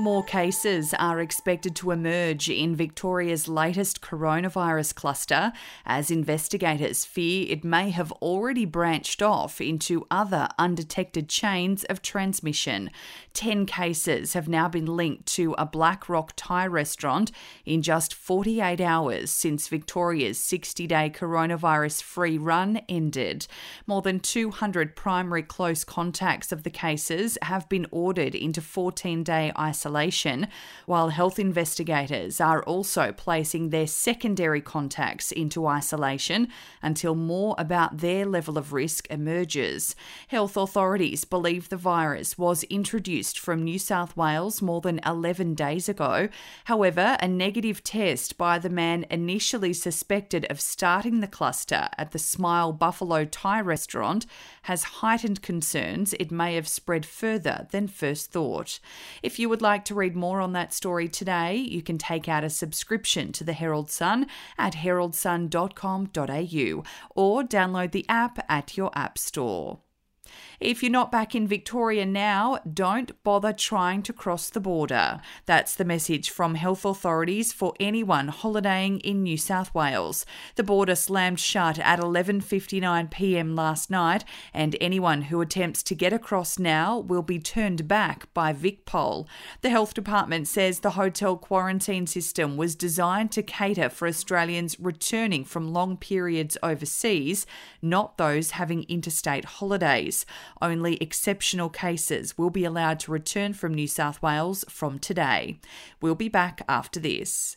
More cases are expected to emerge in Victoria's latest coronavirus cluster as investigators fear it may have already branched off into other undetected chains of transmission. Ten cases have now been linked to a Black Rock Thai restaurant in just 48 hours since Victoria's 60 day coronavirus free run ended. More than 200 primary close contacts of the cases have been ordered into 14 day isolation isolation, while health investigators are also placing their secondary contacts into isolation until more about their level of risk emerges. Health authorities believe the virus was introduced from New South Wales more than 11 days ago. However, a negative test by the man initially suspected of starting the cluster at the Smile Buffalo Thai restaurant has heightened concerns it may have spread further than first thought. If you would like like to read more on that story today, you can take out a subscription to the Herald Sun at heraldsun.com.au or download the app at your app store. If you're not back in Victoria now, don't bother trying to cross the border. That's the message from health authorities for anyone holidaying in New South Wales. The border slammed shut at 11:59 p.m. last night, and anyone who attempts to get across now will be turned back by VicPol. The health department says the hotel quarantine system was designed to cater for Australians returning from long periods overseas, not those having interstate holidays. Only exceptional cases will be allowed to return from New South Wales from today. We'll be back after this.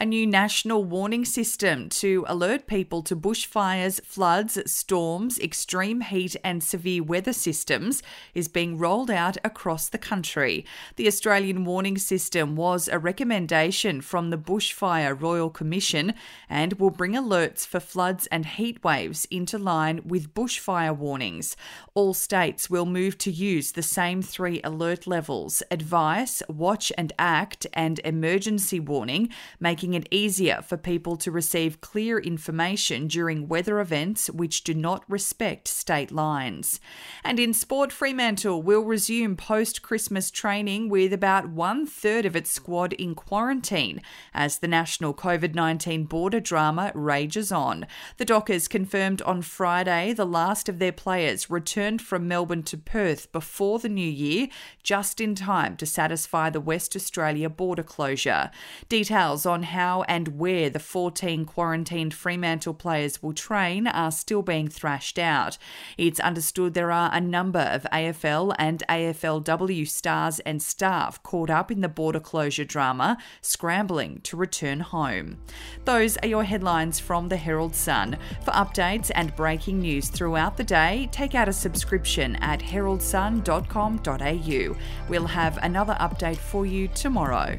A new national warning system to alert people to bushfires, floods, storms, extreme heat, and severe weather systems is being rolled out across the country. The Australian warning system was a recommendation from the Bushfire Royal Commission and will bring alerts for floods and heat waves into line with bushfire warnings. All states will move to use the same three alert levels advice, watch and act, and emergency warning, making making it easier for people to receive clear information during weather events which do not respect state lines. And in sport, Fremantle will resume post Christmas training with about one third of its squad in quarantine as the national COVID 19 border drama rages on. The Dockers confirmed on Friday the last of their players returned from Melbourne to Perth before the new year, just in time to satisfy the West Australia border closure. Details on how how and where the 14 quarantined Fremantle players will train are still being thrashed out. It's understood there are a number of AFL and AFLW stars and staff caught up in the border closure drama, scrambling to return home. Those are your headlines from the Herald Sun. For updates and breaking news throughout the day, take out a subscription at heraldsun.com.au. We'll have another update for you tomorrow.